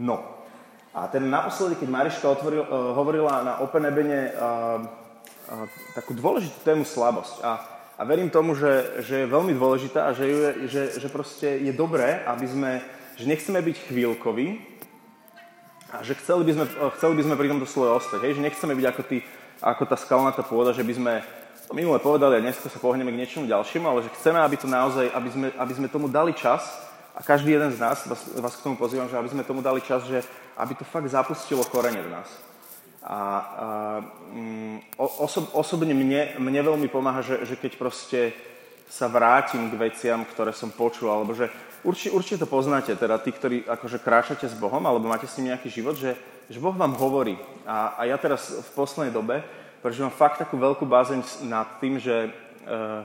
No, a ten naposledy, keď Mariška otvoril, uh, hovorila na Open Ebene uh, uh, takú dôležitú tému slabosť. A, a verím tomu, že, že je veľmi dôležitá a že, je, že, že proste je dobré, aby sme, že nechceme byť chvíľkoví a že chceli by sme, chceli by sme pri tomto slove ostať. Hej? Že nechceme byť ako, tí, ako tá skalnatá pôda, že by sme to minule povedali a dnes sa pohneme k niečomu ďalšiemu, ale že chceme, aby to naozaj, aby sme, aby sme tomu dali čas a každý jeden z nás, vás, vás k tomu pozývam, že aby sme tomu dali čas, že aby to fakt zapustilo korene v nás. A, a um, osob, osobne mne, mne veľmi pomáha, že, že keď proste sa vrátim k veciam, ktoré som počul, alebo že určite, určite to poznáte, teda tí, ktorí akože krášate s Bohom, alebo máte s ním nejaký život, že, že Boh vám hovorí. A, a ja teraz v poslednej dobe pretože mám fakt takú veľkú bázeň nad tým, že uh,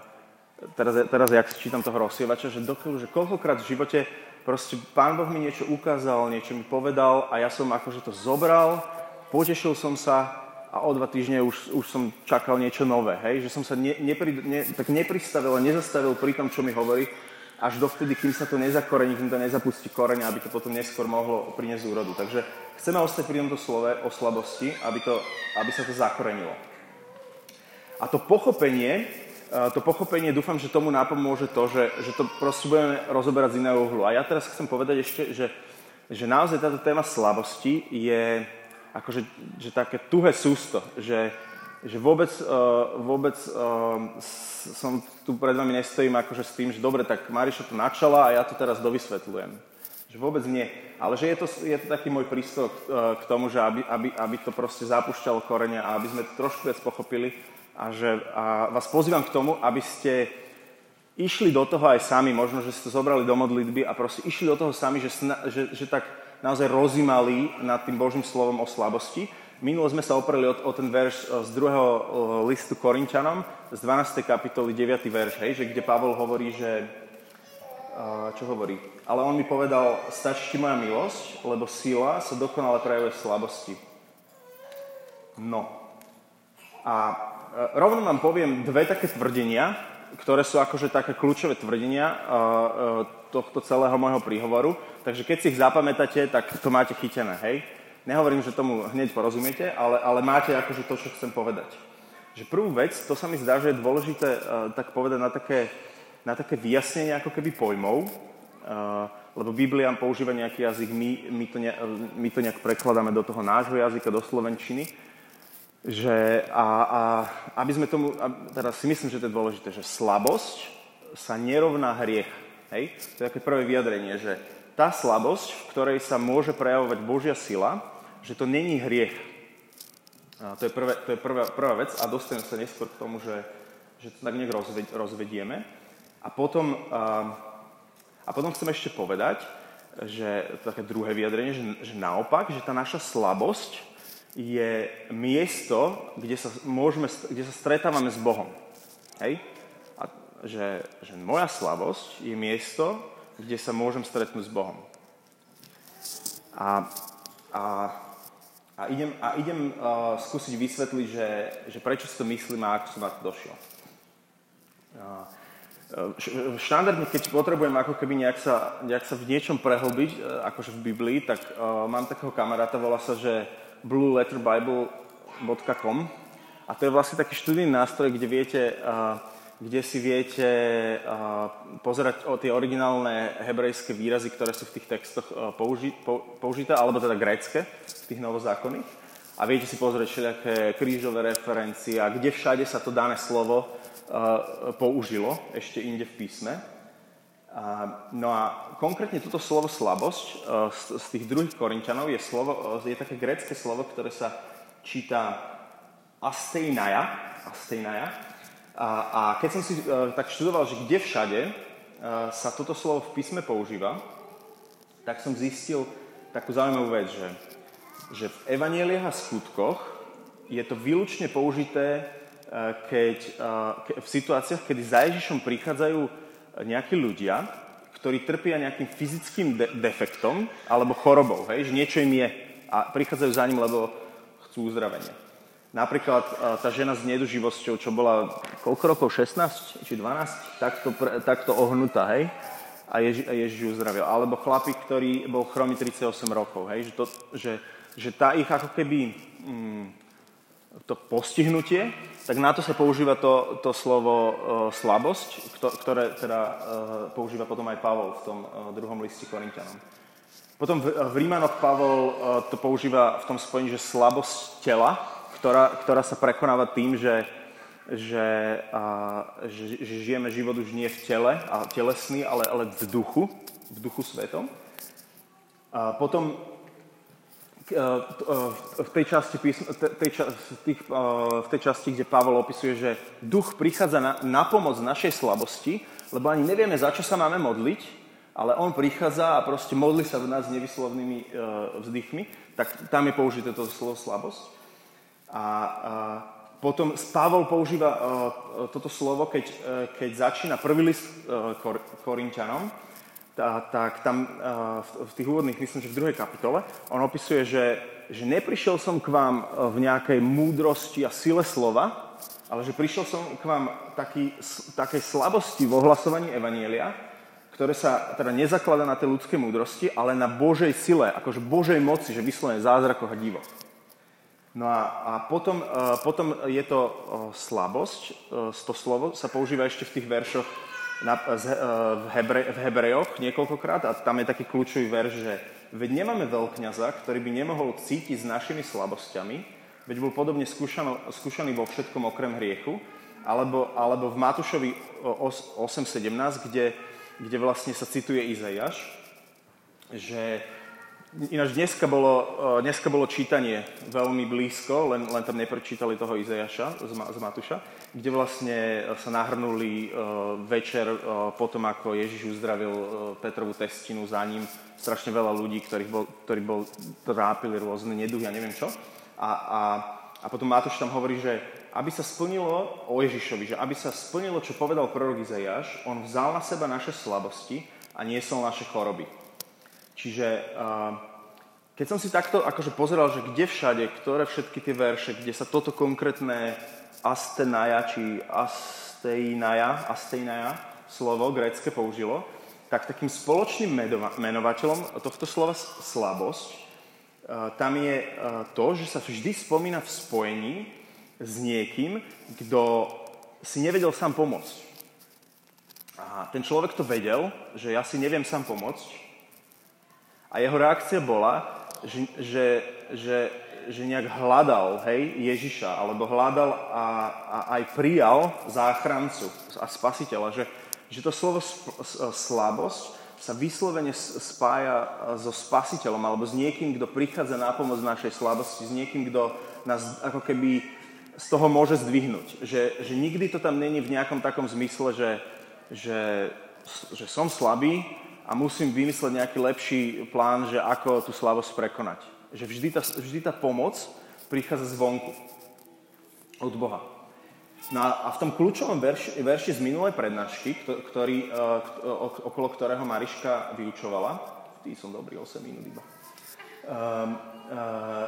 teraz, teraz jak čítam toho rozsievača, že dokiaľ, že koľkokrát v živote proste Pán Boh mi niečo ukázal, niečo mi povedal a ja som akože to zobral, potešil som sa a o dva týždne už, už som čakal niečo nové, hej? že som sa ne, nepri, ne, tak nepristavil a nezastavil pri tom, čo mi hovorí, až dovtedy, kým sa to nezakorení, kým to nezapustí koreň, aby to potom neskôr mohlo priniesť úrodu. Takže chceme ostať pri tomto slove o slabosti, aby, to, aby sa to zakorenilo. A to pochopenie, to pochopenie, dúfam, že tomu napomôže to, že, že to proste budeme rozoberať z iného uhlu. A ja teraz chcem povedať ešte, že, že naozaj táto téma slabosti je akože že také tuhé sústo, že, že vôbec, uh, vôbec uh, som tu pred vami nestojím akože s tým, že dobre, tak Mariša to načala a ja to teraz dovysvetľujem. Že vôbec nie. Ale že je to, je to taký môj príspevok uh, k tomu, že aby, aby, aby to proste zapúšťalo korene a aby sme to trošku viac pochopili a, že, a vás pozývam k tomu, aby ste išli do toho aj sami, možno, že ste to zobrali do modlitby a proste išli do toho sami, že, že, že tak naozaj rozímali nad tým Božím slovom o slabosti Minulo sme sa opreli o, o ten verš z druhého listu Korinčanom, z 12. kapitoly 9. verš, hej, že kde Pavol hovorí, že... Čo hovorí? Ale on mi povedal, stačí ti moja milosť, lebo sila sa dokonale prejavuje v slabosti. No. A rovno vám poviem dve také tvrdenia, ktoré sú akože také kľúčové tvrdenia tohto celého môjho príhovoru. Takže keď si ich zapamätáte, tak to máte chytené, hej? Nehovorím, že tomu hneď porozumiete, ale, ale máte akože to, čo chcem povedať. Že prvú vec, to sa mi zdá, že je dôležité tak povedať na také, na také vyjasnenie ako keby pojmov, lebo Biblia používa nejaký jazyk, my, my, to ne, my to nejak prekladáme do toho nášho jazyka, do slovenčiny. Že a, a aby sme tomu, a teraz si myslím, že to je dôležité, že slabosť sa nerovná hriech. Hej? To je také prvé vyjadrenie, že tá slabosť, v ktorej sa môže prejavovať Božia sila, že to není hriech. A to je, prvé, to je prvá, prvá vec a dostanem sa neskôr k tomu, že, že to tak nejak rozved, rozvedieme. A potom, a, a potom chcem ešte povedať, že to také druhé vyjadrenie, že, že naopak, že tá naša slabosť je miesto, kde sa, môžeme, kde sa stretávame s Bohom. Hej? A že, že moja slabosť je miesto, kde sa môžem stretnúť s Bohom. A, a a idem, a idem uh, skúsiť vysvetliť, že, že prečo si to myslím a ako som na to došiel. Uh, štandardne, keď potrebujem ako keby nejak sa, nejak sa v niečom prehlbiť, uh, akože v Biblii, tak uh, mám takého kamaráta, volá sa, že blueletterbible.com a to je vlastne taký študijný nástroj, kde viete kde si viete pozerať o tie originálne hebrejské výrazy, ktoré sú v tých textoch použi- po- použité, alebo teda grécke, v tých novozákonných. A viete si pozrieť všelijaké krížové referencie a kde všade sa to dané slovo použilo, ešte inde v písme. No a konkrétne toto slovo slabosť uh, z, tých druhých korinčanov je, slovo, uh, je také grécke slovo, ktoré sa číta asteinaja, asteinaja. A, a keď som si uh, tak študoval, že kde všade sa toto slovo v písme používa, tak som zistil takú zaujímavú vec, že, že v evanieliach a skutkoch je to výlučne použité keď, ke, v situáciách, kedy za Ježišom prichádzajú nejakí ľudia, ktorí trpia nejakým fyzickým de- defektom alebo chorobou, hej, že niečo im je a prichádzajú za ním, lebo chcú uzdravenie. Napríklad e, tá žena s neduživosťou, čo bola koľko rokov, 16 či 12, takto, takto ohnutá, hej? a, Ježi, Ježiš uzdravil. Alebo chlapík, ktorý bol chromý 38 rokov. Hej? Že, to, že, že tá ich ako keby mm, to postihnutie, tak na to sa používa to, to slovo uh, slabosť, ktoré teda uh, používa potom aj Pavol v tom uh, druhom liste Korintianom. Potom v, v Rímanoch Pavol uh, to používa v tom spojení, že slabosť tela, ktorá, ktorá sa prekonáva tým, že, že, a, že žijeme život už nie v tele, a telesný, ale, ale v duchu, v duchu svetom. A potom v tej časti, tej, tých, v tej časti, kde Pavol opisuje, že duch prichádza na, na pomoc našej slabosti, lebo ani nevieme, za čo sa máme modliť, ale on prichádza a proste modli sa v nás nevyslovnými vzdychmi, tak tam je použité to slovo slabosť. A, potom Pavol používa toto slovo, keď, keď začína prvý list Kor- Korintianom, tak tam v, tých úvodných, myslím, že v druhej kapitole, on opisuje, že, že neprišiel som k vám v nejakej múdrosti a sile slova, ale že prišiel som k vám taký, takej slabosti v ohlasovaní Evanielia, ktoré sa teda nezaklada na tej ľudskej múdrosti, ale na Božej sile, akože Božej moci, že vyslovene zázrakoch a divoch. No a, a potom, uh, potom je to uh, slabosť, to slovo sa používa ešte v tých veršoch na, z, v, Hebre, v Hebrejoch niekoľkokrát a tam je taký kľúčový verš, že veď nemáme veľkňaza, ktorý by nemohol cítiť s našimi slabosťami, veď bol podobne skúšano, skúšaný vo všetkom okrem hriechu, alebo, alebo v Matúšovi 8.17, kde, kde vlastne sa cituje Izaiáš, že Ináč dneska bolo, e, dneska bolo čítanie veľmi blízko, len, len tam neprečítali toho Izajaša z, z Matúša, kde vlastne sa nahrnuli uh, večer potom, ako Ježiš uzdravil Petrovú testinu za ním strašne veľa ľudí, ktorých bol, ktorí bol, trápili rôzne neduhy a neviem čo. A, a, a potom Matúš tam hovorí, že aby sa splnilo o Ježišovi, že aby sa splnilo, čo povedal prorok Izajaš, on vzal na seba naše slabosti a niesol naše choroby. Čiže keď som si takto akože pozeral, že kde všade, ktoré všetky tie verše, kde sa toto konkrétne astenaja, či asteinaja, asteinaja slovo grécke použilo, tak takým spoločným menovateľom tohto slova slabosť tam je to, že sa vždy spomína v spojení s niekým, kto si nevedel sám pomôcť. A ten človek to vedel, že ja si neviem sám pomôcť a jeho reakcia bola, že, že, že, že nejak hľadal hej, Ježiša, alebo hľadal a, a aj prijal záchrancu a spasiteľa. Že, že to slovo slabosť sa vyslovene spája so spasiteľom alebo s niekým, kto prichádza na pomoc našej slabosti, s niekým, kto nás ako keby z toho môže zdvihnúť. Že, že nikdy to tam není v nejakom takom zmysle, že, že, že som slabý, a musím vymysleť nejaký lepší plán, že ako tú slabosť prekonať. Že vždy tá, vždy tá pomoc prichádza zvonku. Od Boha. No a v tom kľúčovom verši, verši z minulej prednášky, ktorý, uh, okolo ktorého Mariška vyučovala, tý som dobrý, 8 minút iba, um, uh,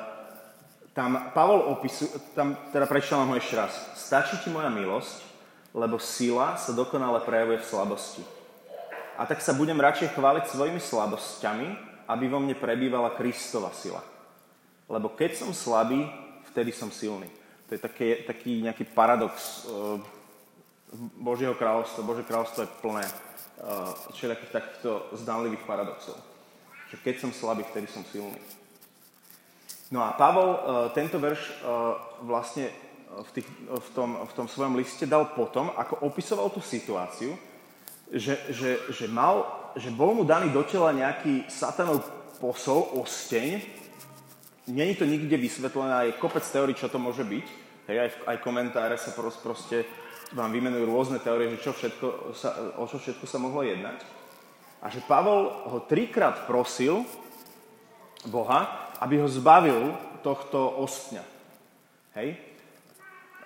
tam Pavol opisuje, tam teda prečítam ho ešte raz. Stačí ti moja milosť, lebo sila sa dokonale prejavuje v slabosti. A tak sa budem radšej chváliť svojimi slabosťami, aby vo mne prebývala Kristova sila. Lebo keď som slabý, vtedy som silný. To je také, taký nejaký paradox uh, Božieho kráľovstva. Božie kráľovstvo je plné uh, všetkých takýchto zdanlivých paradoxov. Že keď som slabý, vtedy som silný. No a Pavol uh, tento verš uh, vlastne v, tých, v, tom, v tom svojom liste dal potom, ako opisoval tú situáciu, že, že, že, mal, že bol mu daný do tela nejaký satanov posol, osteň. Není to nikde vysvetlené, je kopec teórií, čo to môže byť. Hej, aj, aj komentáre sa proste, proste vám vymenujú rôzne teórie, že čo všetko sa, o čo všetko sa mohlo jednať. A že Pavol ho trikrát prosil Boha, aby ho zbavil tohto ostňa. Hej?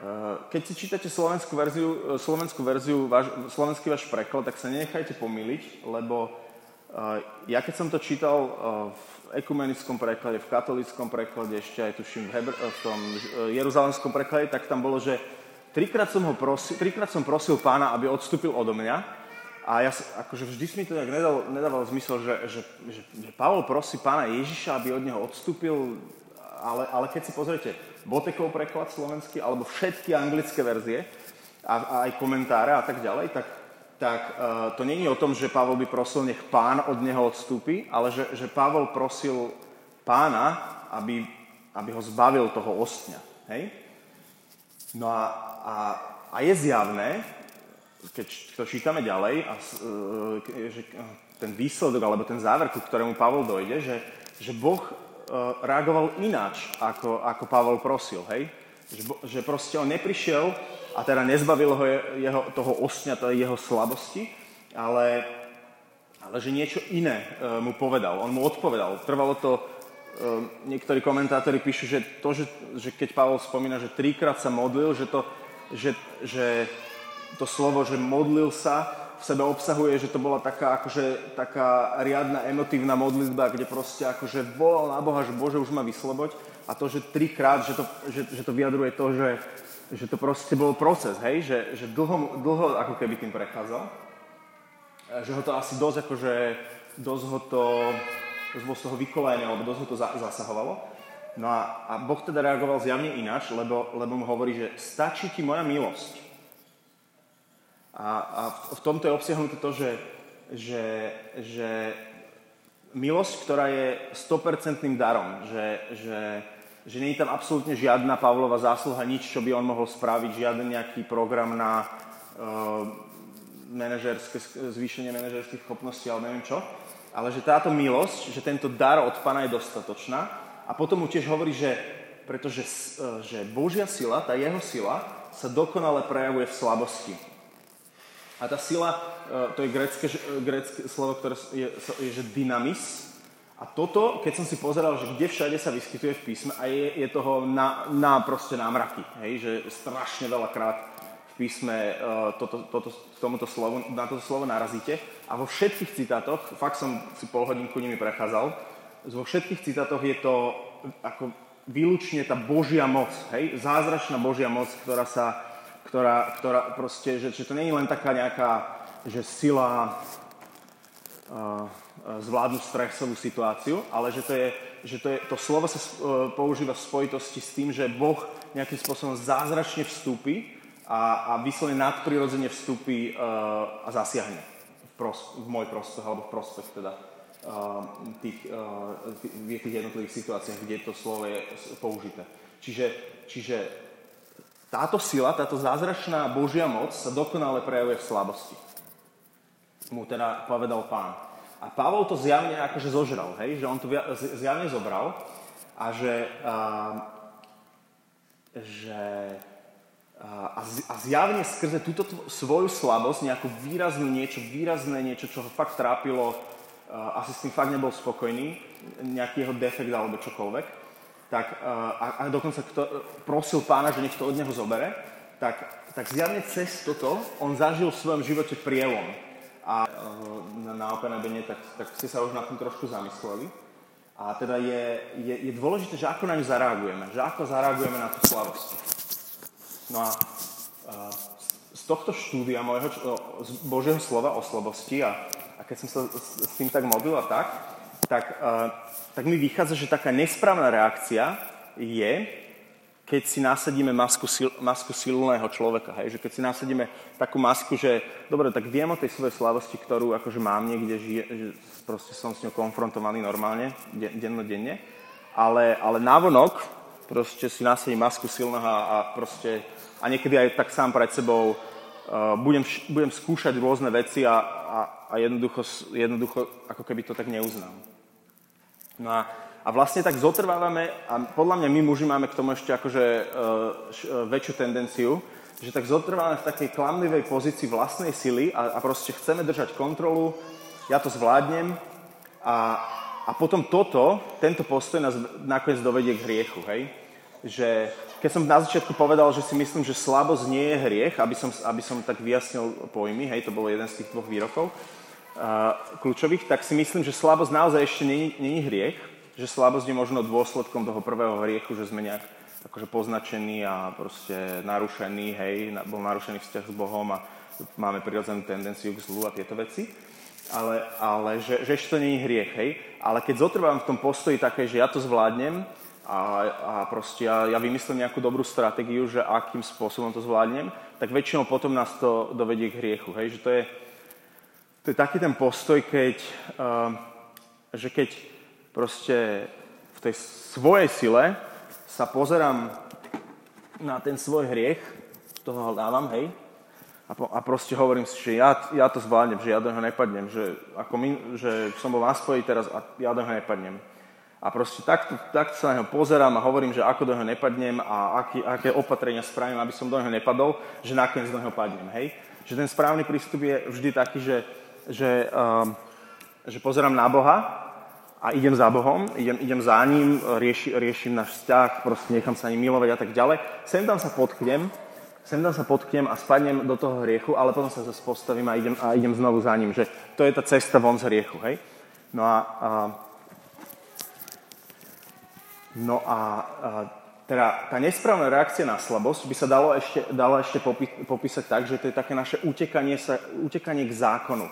Eh, keď si čítate slovenskú verziu, eh, slovenskú verziu váš, slovenský váš preklad, tak sa nenechajte pomýliť, lebo uh, ja keď som to čítal v ekumenickom preklade, v katolickom preklade, ešte aj tuším v, Hebr- v tom jeruzalemskom preklade, tak tam bolo, že trikrát som, ho prosil, trikrát som prosil pána, aby odstúpil odo mňa, A ja akože vždy mi to nedal, nedával zmysel, že, že, že, že Pavol prosí pána Ježiša, aby od neho odstúpil, ale, ale keď si pozriete Botekov preklad slovenský, alebo všetky anglické verzie, a, a aj komentáre a tak ďalej, tak, tak uh, to není o tom, že Pavol by prosil, nech pán od neho odstúpi, ale že, že Pavol prosil pána, aby, aby ho zbavil toho ostňa. Hej? No a, a, a je zjavné, keď to čítame ďalej, a, uh, že ten výsledok alebo ten záver, ku ktorému Pavol dojde, že, že Boh reagoval ináč, ako, ako Pavol prosil. Hej? Že, že proste on neprišiel a teda nezbavil ho jeho, toho osňa, tej jeho slabosti, ale, ale že niečo iné uh, mu povedal. On mu odpovedal. Trvalo to, uh, niektorí komentátori píšu, že to, že, že keď Pavol spomína, že trikrát sa modlil, že to, že, že to slovo, že modlil sa, v sebe obsahuje, že to bola taká, akože, taká riadna emotívna modlitba, kde proste akože volal na Boha, že Bože už ma vysloboď a to, že trikrát, že to, že, že to vyjadruje to, že, že to proste bol proces, hej, že, že dlho, dlho ako keby tým prechádzal, že ho to asi dosť akože, dosť ho to, dosť toho vykolajný, alebo dosť ho to zasahovalo. No a, a Boh teda reagoval zjavne ináč, lebo, lebo mu hovorí, že stačí ti moja milosť. A, a v, tomto je obsiahnuté to, že, že, že milosť, ktorá je 100% darom, že, že že nie je tam absolútne žiadna Pavlova zásluha, nič, čo by on mohol spraviť, žiaden nejaký program na uh, zvýšenie manažerských schopností, ale neviem čo. Ale že táto milosť, že tento dar od Pana je dostatočná. A potom mu tiež hovorí, že pretože uh, že Božia sila, tá jeho sila, sa dokonale prejavuje v slabosti. A tá sila, uh, to je grecké, grecké slovo, ktoré je, je že dynamis, a toto, keď som si pozeral, že kde všade sa vyskytuje v písme a je, je toho na, na proste námraky, hej, že strašne veľakrát v písme uh, toto, toto, tomuto slovu, na toto slovo narazíte. A vo všetkých citátoch, fakt som si pol hodinku nimi prechádzal, vo všetkých citátoch je to ako výlučne tá Božia moc, hej, zázračná Božia moc, ktorá sa, ktorá, ktorá proste, že, že to nie je len taká nejaká, že sila, uh, zvládnuť stresovú situáciu, ale že to, je, že to, je, to slovo sa e, používa v spojitosti s tým, že Boh nejakým spôsobom zázračne vstúpi a, a vyslovene nadprirodzene vstúpi uh, a zasiahne v, pros, v môj prospech alebo v prospech teda uh, tých, uh, tých, tých jednotlivých situáciách, kde to slovo je použité. Čiže, čiže táto sila, táto zázračná Božia moc sa dokonale prejavuje v slabosti. Mu teda povedal pán. A Pavol to zjavne akože zožral, hej? že on to zjavne zobral a že, a, že a, a zjavne skrze túto svoju slabosť, nejakú výraznú niečo, výrazné niečo, čo ho fakt trápilo, asi s tým fakt nebol spokojný, nejaký jeho defekt alebo čokoľvek, tak, a, a dokonca kto, prosil pána, že nech to od neho zobere, tak, tak zjavne cez toto on zažil v svojom živote prielom a eh, na OpenABN, tak, tak ste sa už na tom trošku zamysleli. A teda je, je, je dôležité, že ako na ňu zareagujeme, že ako zareagujeme na tú slavosť. No a, eh, z tohto štúdia môjho, z Božieho slova o slabosti a, a keď som sa s, s tým tak modlil a tak, tak, eh, tak mi vychádza, že taká nesprávna reakcia je, keď si nasadíme masku, sil, masku silného človeka, hej? že keď si nasadíme takú masku, že dobre, tak viem o tej svojej slavosti, ktorú akože mám niekde, žije, že proste som s ňou konfrontovaný normálne, dennodenne, ale, ale návonok proste si nasadím masku silného a proste a niekedy aj tak sám pred sebou uh, budem, budem skúšať rôzne veci a, a, a jednoducho, jednoducho ako keby to tak neuznám. No a a vlastne tak zotrvávame, a podľa mňa my muži máme k tomu ešte akože uh, väčšiu tendenciu, že tak zotrvávame v takej klamlivej pozícii vlastnej sily a, a proste chceme držať kontrolu, ja to zvládnem a, a potom toto, tento postoj nás nakoniec dovedie k hriechu, hej? Že keď som na začiatku povedal, že si myslím, že slabosť nie je hriech, aby som, aby som tak vyjasnil pojmy, hej, to bolo jeden z tých dvoch výrokov kľúčových, tak si myslím, že slabosť naozaj ešte je hriech, že slabosť je možno dôsledkom toho prvého hriechu, že sme nejak akože poznačení a proste narušený, hej, bol narušený vzťah s Bohom a máme prirodzenú tendenciu k zlu a tieto veci, ale, ale že, že ešte to je hriech, hej. Ale keď zotrvám v tom postoji také, že ja to zvládnem a, a proste ja, ja vymyslím nejakú dobrú stratégiu, že akým spôsobom to zvládnem, tak väčšinou potom nás to dovedie k hriechu, hej. Že to je, to je taký ten postoj, keď, uh, že keď proste v tej svojej sile sa pozerám na ten svoj hriech, toho dávam, hej, a, po, a proste hovorím si, že ja, ja to zvládnem, že ja do neho nepadnem, že, ako my, že som bol na spoji teraz a ja do neho nepadnem. A proste takto, takto sa na neho pozerám a hovorím, že ako do neho nepadnem a aký, aké opatrenia spravím, aby som do neho nepadol, že nakoniec do neho padnem, hej. Že ten správny prístup je vždy taký, že, že, um, že pozerám na Boha a idem za Bohom, idem, idem za ním, rieši, riešim náš vzťah, proste nechám sa ním milovať a tak ďalej. Sem tam sa potknem, sem tam sa potknem a spadnem do toho hriechu, ale potom sa zase postavím a idem, a idem znovu za ním, že to je tá cesta von z hriechu, hej? No a, a no a, a teda tá nesprávna reakcia na slabosť by sa dalo ešte, dalo ešte popi, popísať tak, že to je také naše utekanie, sa, utekanie k zákonu.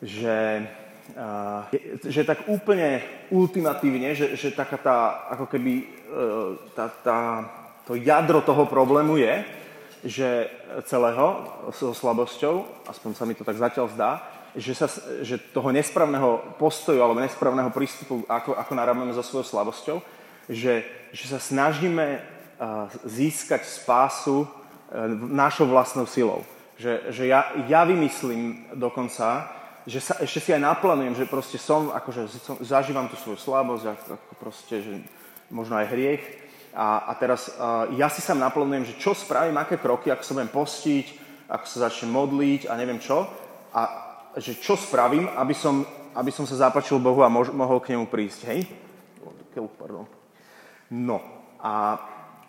Že že tak úplne ultimatívne, že, že taká tá, ako keby e, tá, tá, to jadro toho problému je, že celého so slabosťou, aspoň sa mi to tak zatiaľ zdá, že, sa, že toho nesprávneho postoju alebo nesprávneho prístupu, ako, ako narábame so svojou slabosťou, že, že sa snažíme získať spásu e, našou vlastnou silou. Že, že ja, ja vymyslím dokonca, že sa, ešte si aj naplánujem, že proste som, akože som, zažívam tú svoju slabosť, ako proste, že možno aj hriech. A, a teraz uh, ja si sám naplánujem, že čo spravím, aké kroky, ako sa budem postiť, ako sa začnem modliť a neviem čo. A že čo spravím, aby som, aby som sa zapačil Bohu a mož, mohol k nemu prísť, hej? Pardon. No a,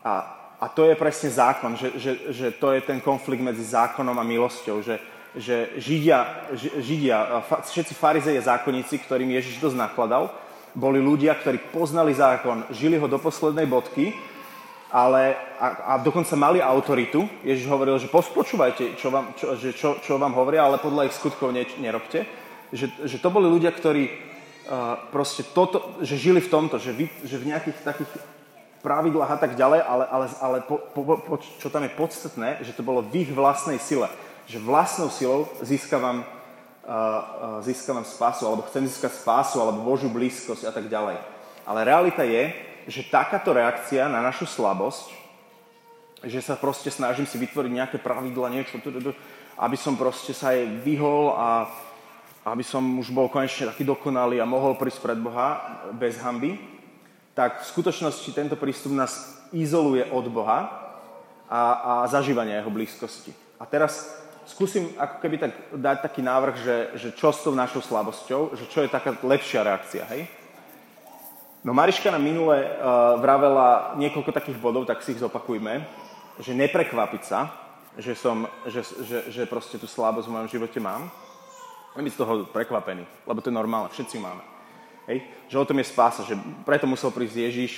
a, a to je presne zákon, že, že, že to je ten konflikt medzi zákonom a milosťou, že, že Židia, Židia všetci farizeje zákonníci, ktorým Ježiš dosť nakladal, boli ľudia, ktorí poznali zákon, žili ho do poslednej bodky, ale a, a dokonca mali autoritu. Ježiš hovoril, že počúvajte, čo vám, čo, že čo, čo vám hovoria, ale podľa ich skutkov ne, nerobte. Že, že to boli ľudia, ktorí uh, toto, že žili v tomto, že, vy, že v nejakých takých pravidlách a tak ďalej, ale, ale, ale po, po, po, čo tam je podstatné, že to bolo v ich vlastnej sile že vlastnou silou získavam, uh, získavam spásu, alebo chcem získať spásu, alebo Božiu blízkosť a tak ďalej. Ale realita je, že takáto reakcia na našu slabosť, že sa proste snažím si vytvoriť nejaké pravidla, niečo, aby som proste sa jej vyhol a aby som už bol konečne taký dokonalý a mohol prísť pred Boha bez hamby, tak v skutočnosti tento prístup nás izoluje od Boha a, a zažívania jeho blízkosti. A teraz skúsim ako keby tak dať taký návrh, že, že čo s tou našou slabosťou, že čo je taká lepšia reakcia, hej? No Mariška nám minule uh, vravela niekoľko takých bodov, tak si ich zopakujme, že neprekvapiť sa, že, som, že, že, že proste tú slabosť v mojom živote mám. Byť z toho prekvapený, lebo to je normálne, všetci máme. Hej? Že o tom je spása, že preto musel prísť Ježiš,